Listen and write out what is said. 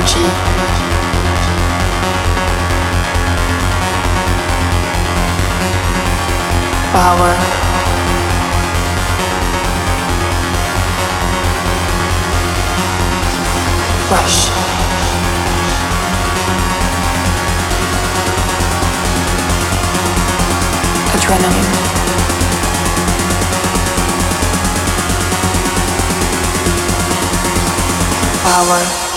energy. Power. Rush. Adrenaline. Power.